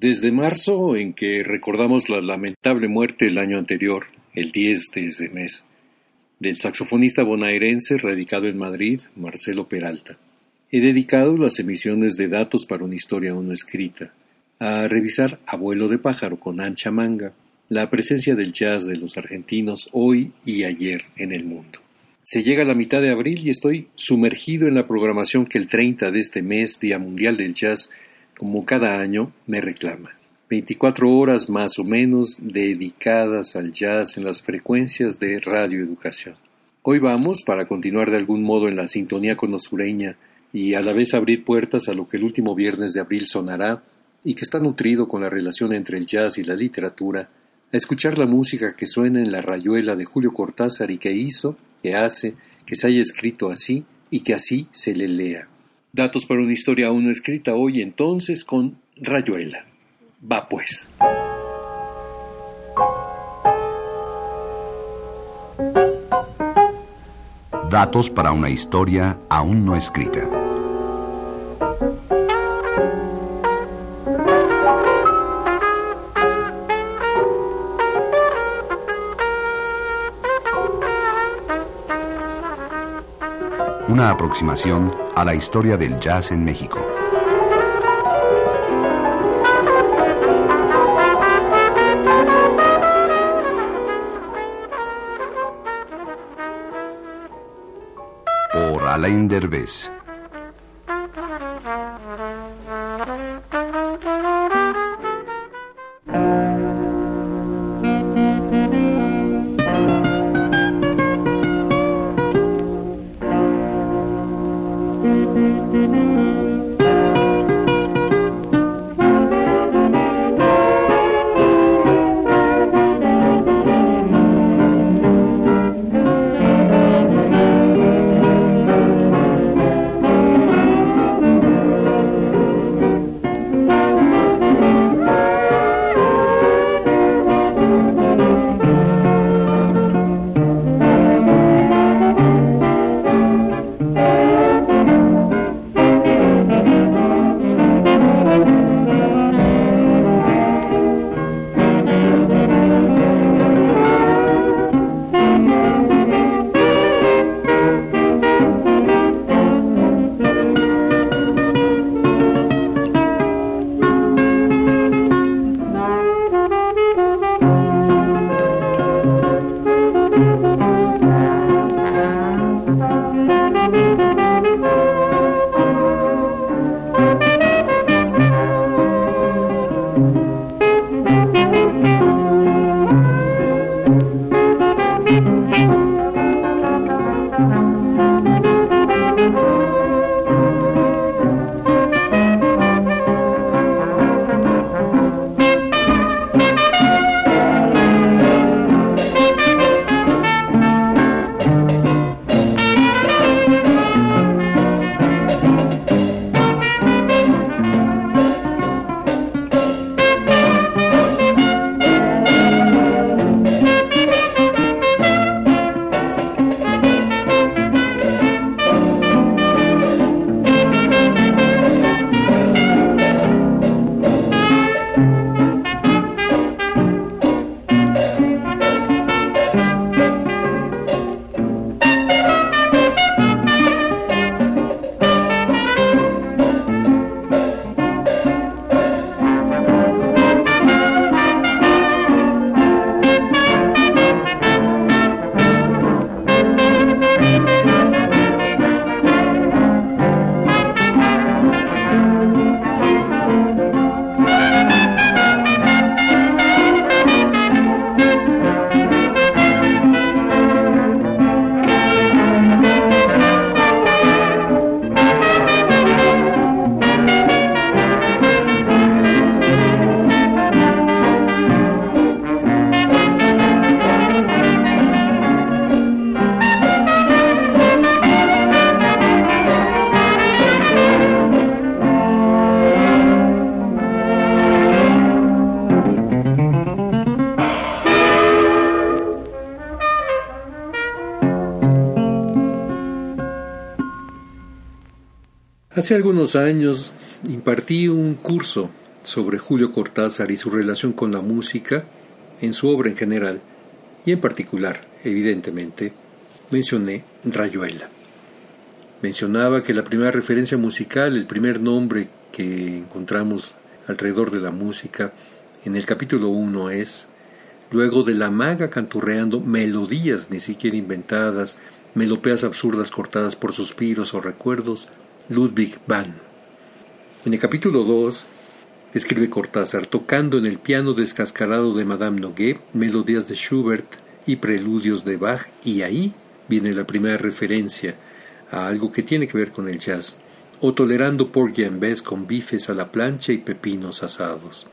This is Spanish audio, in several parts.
Desde marzo, en que recordamos la lamentable muerte el año anterior, el 10 de ese mes, del saxofonista bonaerense radicado en Madrid, Marcelo Peralta. He dedicado las emisiones de datos para una historia aún no escrita a revisar Abuelo de pájaro con ancha manga, la presencia del jazz de los argentinos hoy y ayer en el mundo. Se llega a la mitad de abril y estoy sumergido en la programación que el 30 de este mes, Día Mundial del Jazz, como cada año, me reclama. 24 horas más o menos dedicadas al jazz en las frecuencias de Radio Educación. Hoy vamos, para continuar de algún modo en la sintonía con sureña y a la vez abrir puertas a lo que el último viernes de abril sonará y que está nutrido con la relación entre el jazz y la literatura, a escuchar la música que suena en la rayuela de Julio Cortázar y que hizo, que hace, que se haya escrito así y que así se le lea. Datos para una historia aún no escrita hoy entonces con Rayuela. Va pues. Datos para una historia aún no escrita. Aproximación a la historia del jazz en México. Por Alain Derbez. Hace algunos años impartí un curso sobre Julio Cortázar y su relación con la música en su obra en general y en particular, evidentemente, mencioné Rayuela. Mencionaba que la primera referencia musical, el primer nombre que encontramos alrededor de la música en el capítulo 1 es, luego de la maga canturreando melodías ni siquiera inventadas, melopéas absurdas cortadas por suspiros o recuerdos, Ludwig van. En el capítulo 2, escribe Cortázar, tocando en el piano descascarado de Madame Noguet melodías de Schubert y preludios de Bach, y ahí viene la primera referencia a algo que tiene que ver con el jazz, o tolerando porgy en vez con bifes a la plancha y pepinos asados.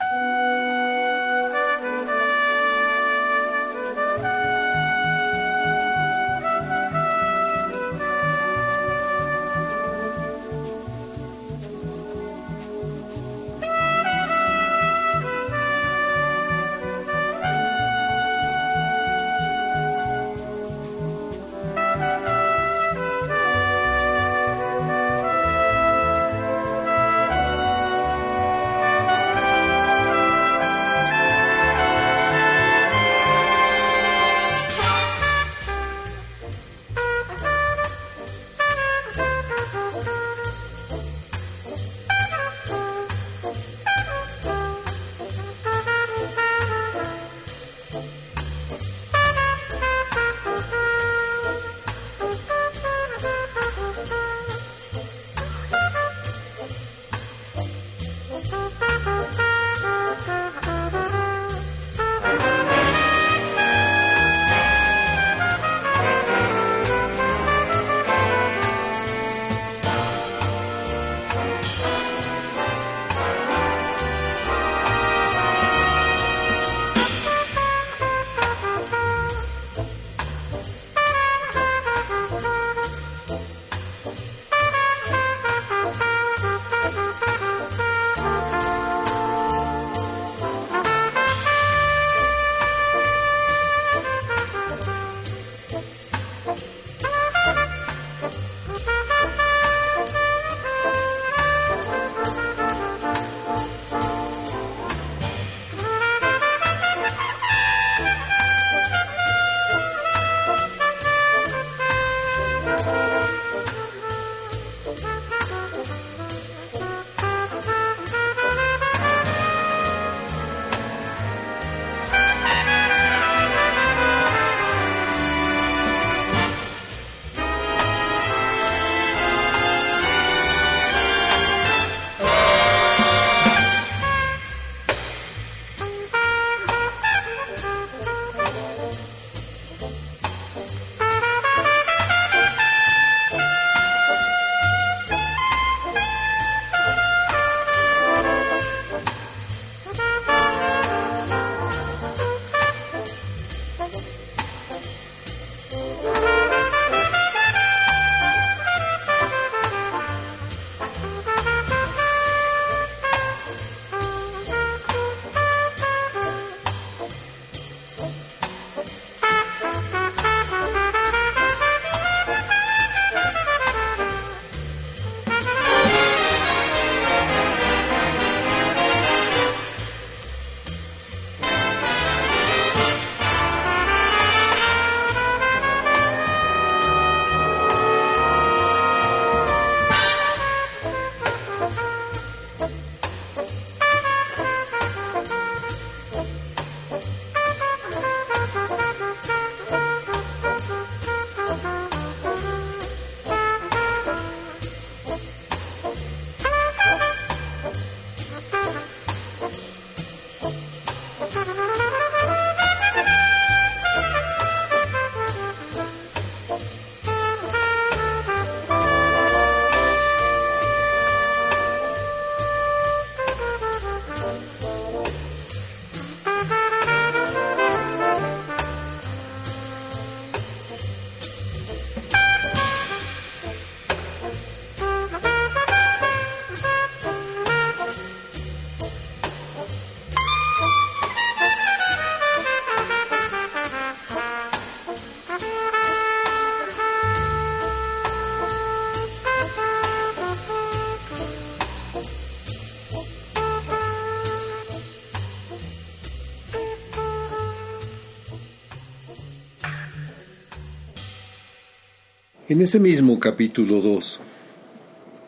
En ese mismo capítulo 2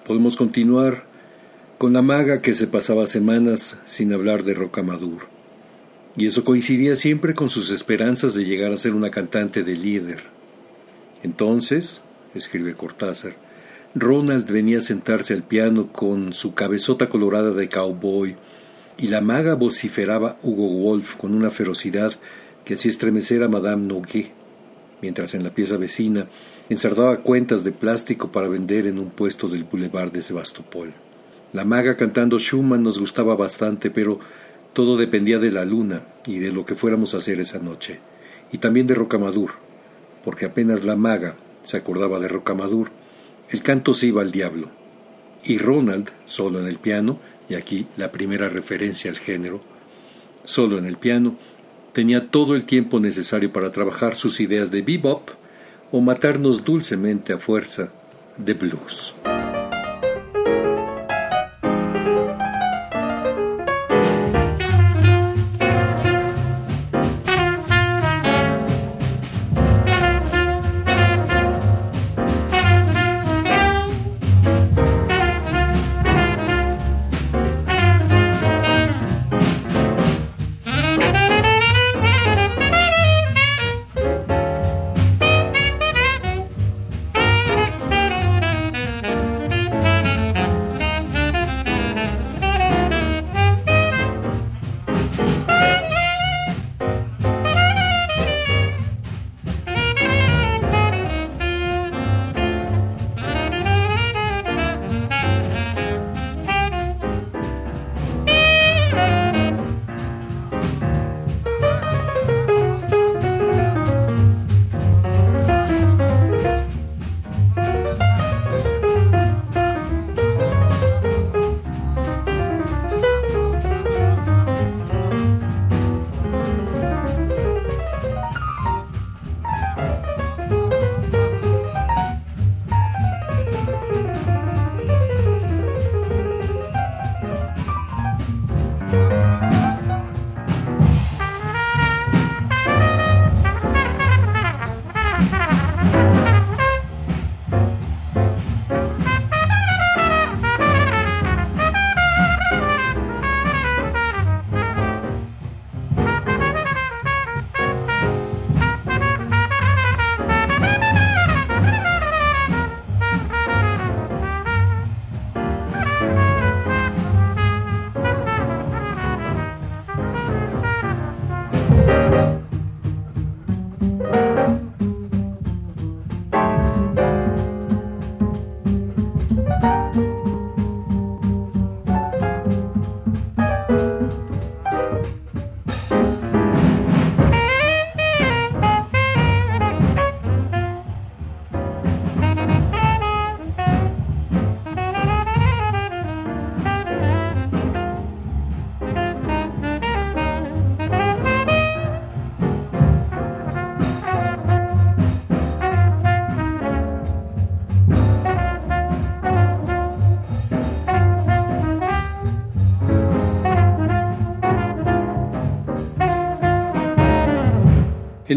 podemos continuar con la maga que se pasaba semanas sin hablar de Rocamadur. Y eso coincidía siempre con sus esperanzas de llegar a ser una cantante de líder. Entonces, escribe Cortázar, Ronald venía a sentarse al piano con su cabezota colorada de cowboy, y la maga vociferaba Hugo Wolf con una ferocidad que hacía estremecer a Madame Noguet, mientras en la pieza vecina ensardaba cuentas de plástico para vender en un puesto del boulevard de Sebastopol. La maga cantando Schumann nos gustaba bastante, pero todo dependía de la luna y de lo que fuéramos a hacer esa noche, y también de Rocamadur, porque apenas la maga se acordaba de Rocamadur, el canto se iba al diablo. Y Ronald, solo en el piano, y aquí la primera referencia al género, solo en el piano, tenía todo el tiempo necesario para trabajar sus ideas de bebop o matarnos dulcemente a fuerza de blues.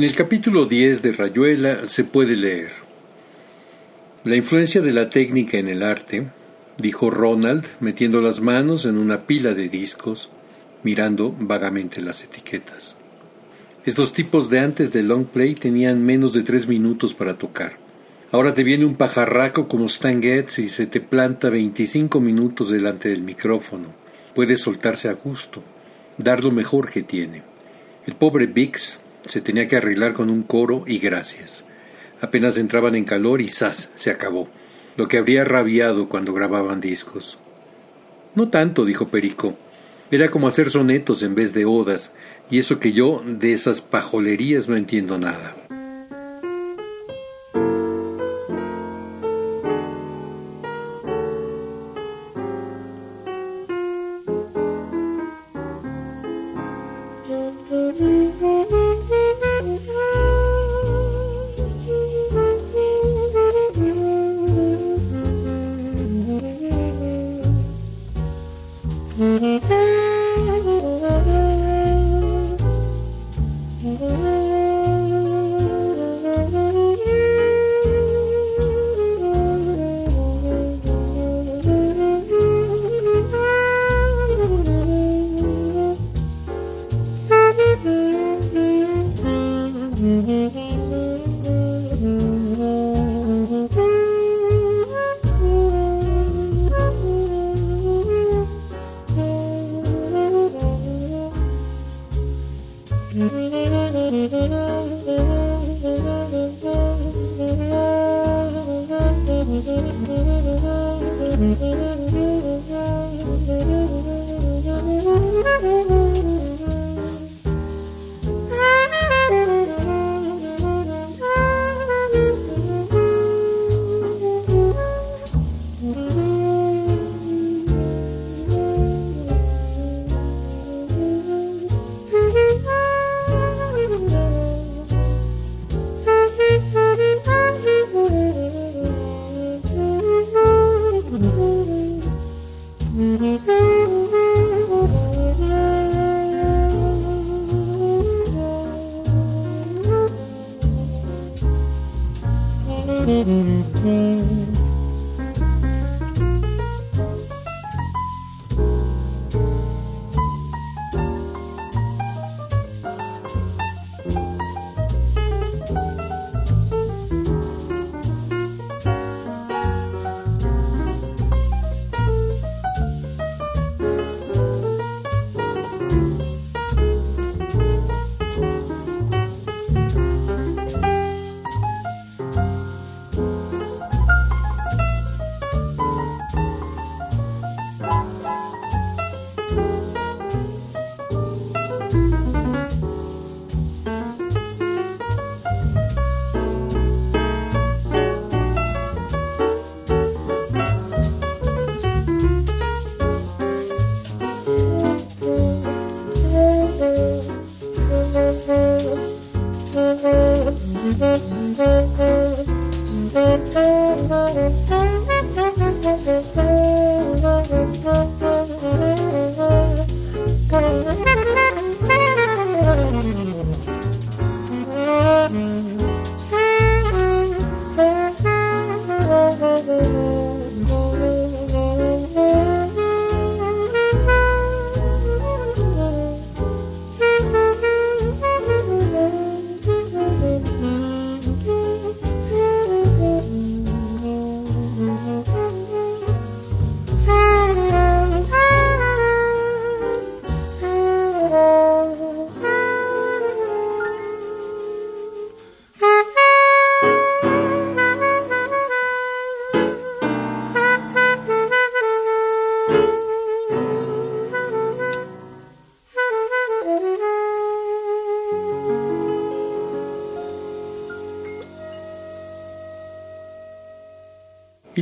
En el capítulo 10 de Rayuela se puede leer La influencia de la técnica en el arte, dijo Ronald, metiendo las manos en una pila de discos, mirando vagamente las etiquetas. Estos tipos de antes de long play tenían menos de tres minutos para tocar. Ahora te viene un pajarraco como Stan Getz y se te planta 25 minutos delante del micrófono. Puede soltarse a gusto, dar lo mejor que tiene. El pobre Bix se tenía que arreglar con un coro y gracias. Apenas entraban en calor y ¡zas! se acabó. Lo que habría rabiado cuando grababan discos. No tanto, dijo Perico. Era como hacer sonetos en vez de odas, y eso que yo de esas pajolerías no entiendo nada.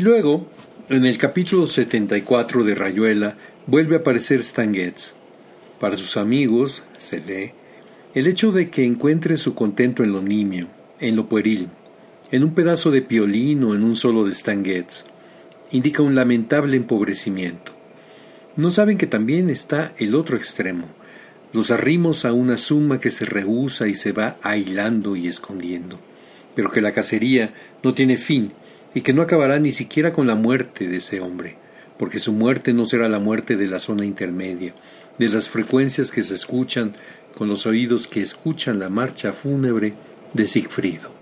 Luego, en el capítulo 74 de Rayuela, vuelve a aparecer Stan Getz. Para sus amigos, se lee, el hecho de que encuentre su contento en lo nimio, en lo pueril, en un pedazo de piolín o en un solo de Stan Getz, indica un lamentable empobrecimiento. No saben que también está el otro extremo, los arrimos a una suma que se rehúsa y se va ahilando y escondiendo, pero que la cacería no tiene fin y que no acabará ni siquiera con la muerte de ese hombre, porque su muerte no será la muerte de la zona intermedia, de las frecuencias que se escuchan con los oídos que escuchan la marcha fúnebre de Sigfrido.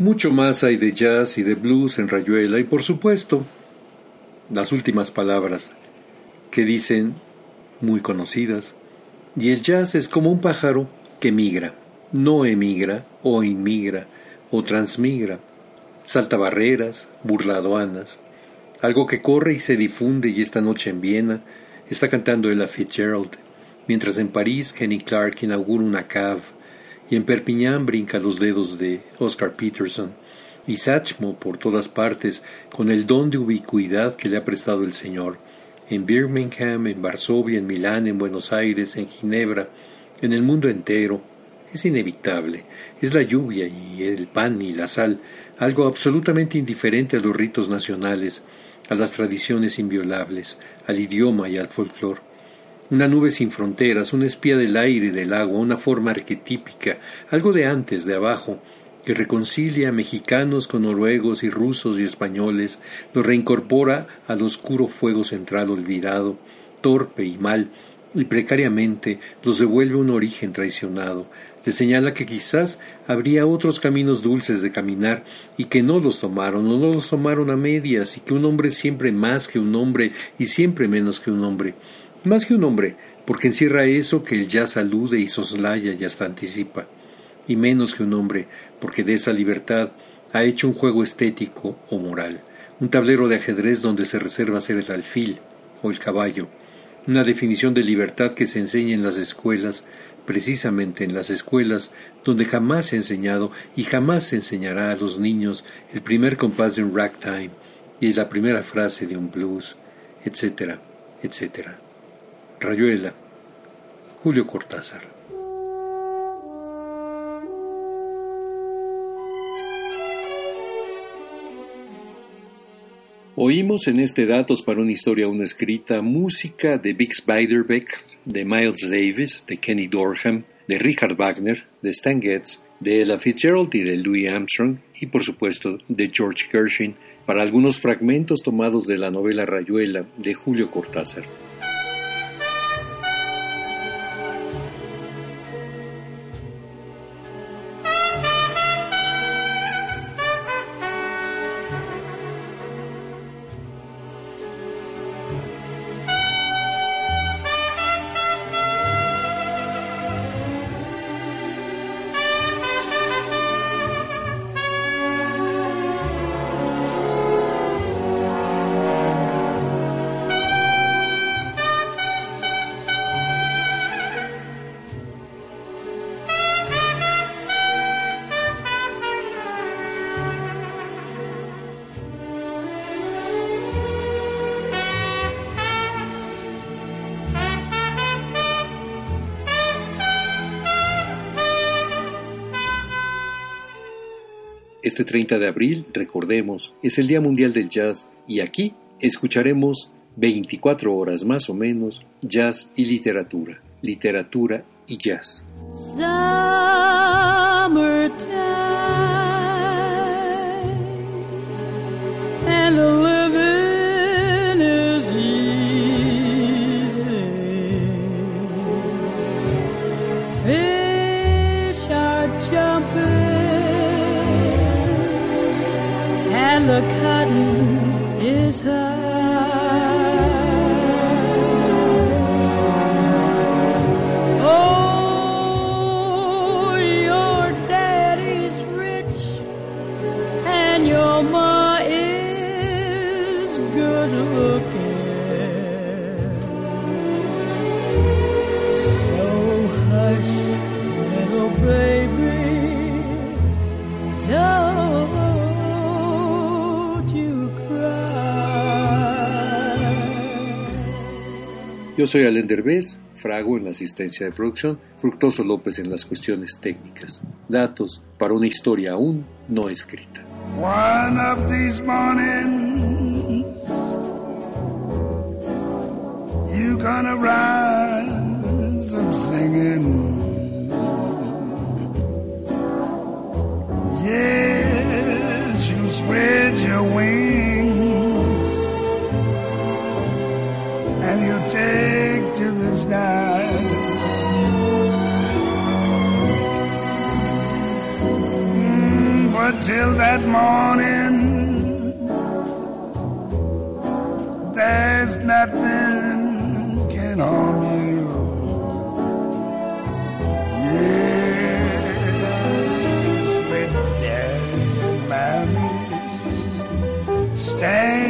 Mucho más hay de jazz y de blues en Rayuela y por supuesto las últimas palabras que dicen muy conocidas. Y el jazz es como un pájaro que migra, no emigra o inmigra o transmigra, salta barreras, burla aduanas, algo que corre y se difunde y esta noche en Viena está cantando Ella Fitzgerald, mientras en París Kenny Clark inaugura una cave y en Perpiñán brinca los dedos de Oscar Peterson y Satchmo por todas partes con el don de ubicuidad que le ha prestado el Señor. En Birmingham, en Varsovia, en Milán, en Buenos Aires, en Ginebra, en el mundo entero. Es inevitable. Es la lluvia y el pan y la sal, algo absolutamente indiferente a los ritos nacionales, a las tradiciones inviolables, al idioma y al folclore. Una nube sin fronteras, una espía del aire y del agua, una forma arquetípica, algo de antes, de abajo, que reconcilia a mexicanos con noruegos y rusos y españoles, los reincorpora al oscuro fuego central olvidado, torpe y mal, y precariamente los devuelve un origen traicionado, le señala que quizás habría otros caminos dulces de caminar y que no los tomaron o no los tomaron a medias y que un hombre siempre más que un hombre y siempre menos que un hombre. Más que un hombre, porque encierra eso que el ya salude y soslaya y hasta anticipa. Y menos que un hombre, porque de esa libertad ha hecho un juego estético o moral, un tablero de ajedrez donde se reserva ser el alfil o el caballo, una definición de libertad que se enseña en las escuelas precisamente en las escuelas donde jamás se ha enseñado y jamás se enseñará a los niños el primer compás de un ragtime y la primera frase de un blues, etcétera, etcétera. Rayuela, Julio Cortázar. Oímos en este Datos para una historia aún escrita música de Bix Beiderbecke, de Miles Davis, de Kenny Dorham, de Richard Wagner, de Stan Getz, de Ella Fitzgerald y de Louis Armstrong, y por supuesto de George Gershwin, para algunos fragmentos tomados de la novela Rayuela de Julio Cortázar. Este 30 de abril, recordemos, es el Día Mundial del Jazz y aquí escucharemos 24 horas más o menos jazz y literatura, literatura y jazz. The cotton is high. Yo soy Alain Derbez, Frago en la asistencia de producción, Fructoso López en las cuestiones técnicas. Datos para una historia aún no escrita. You gonna rise up singing. Yes, you spread your wings to. Mm, but till that morning. There's nothing can harm you. Yes, sweet daddy and mommy, stand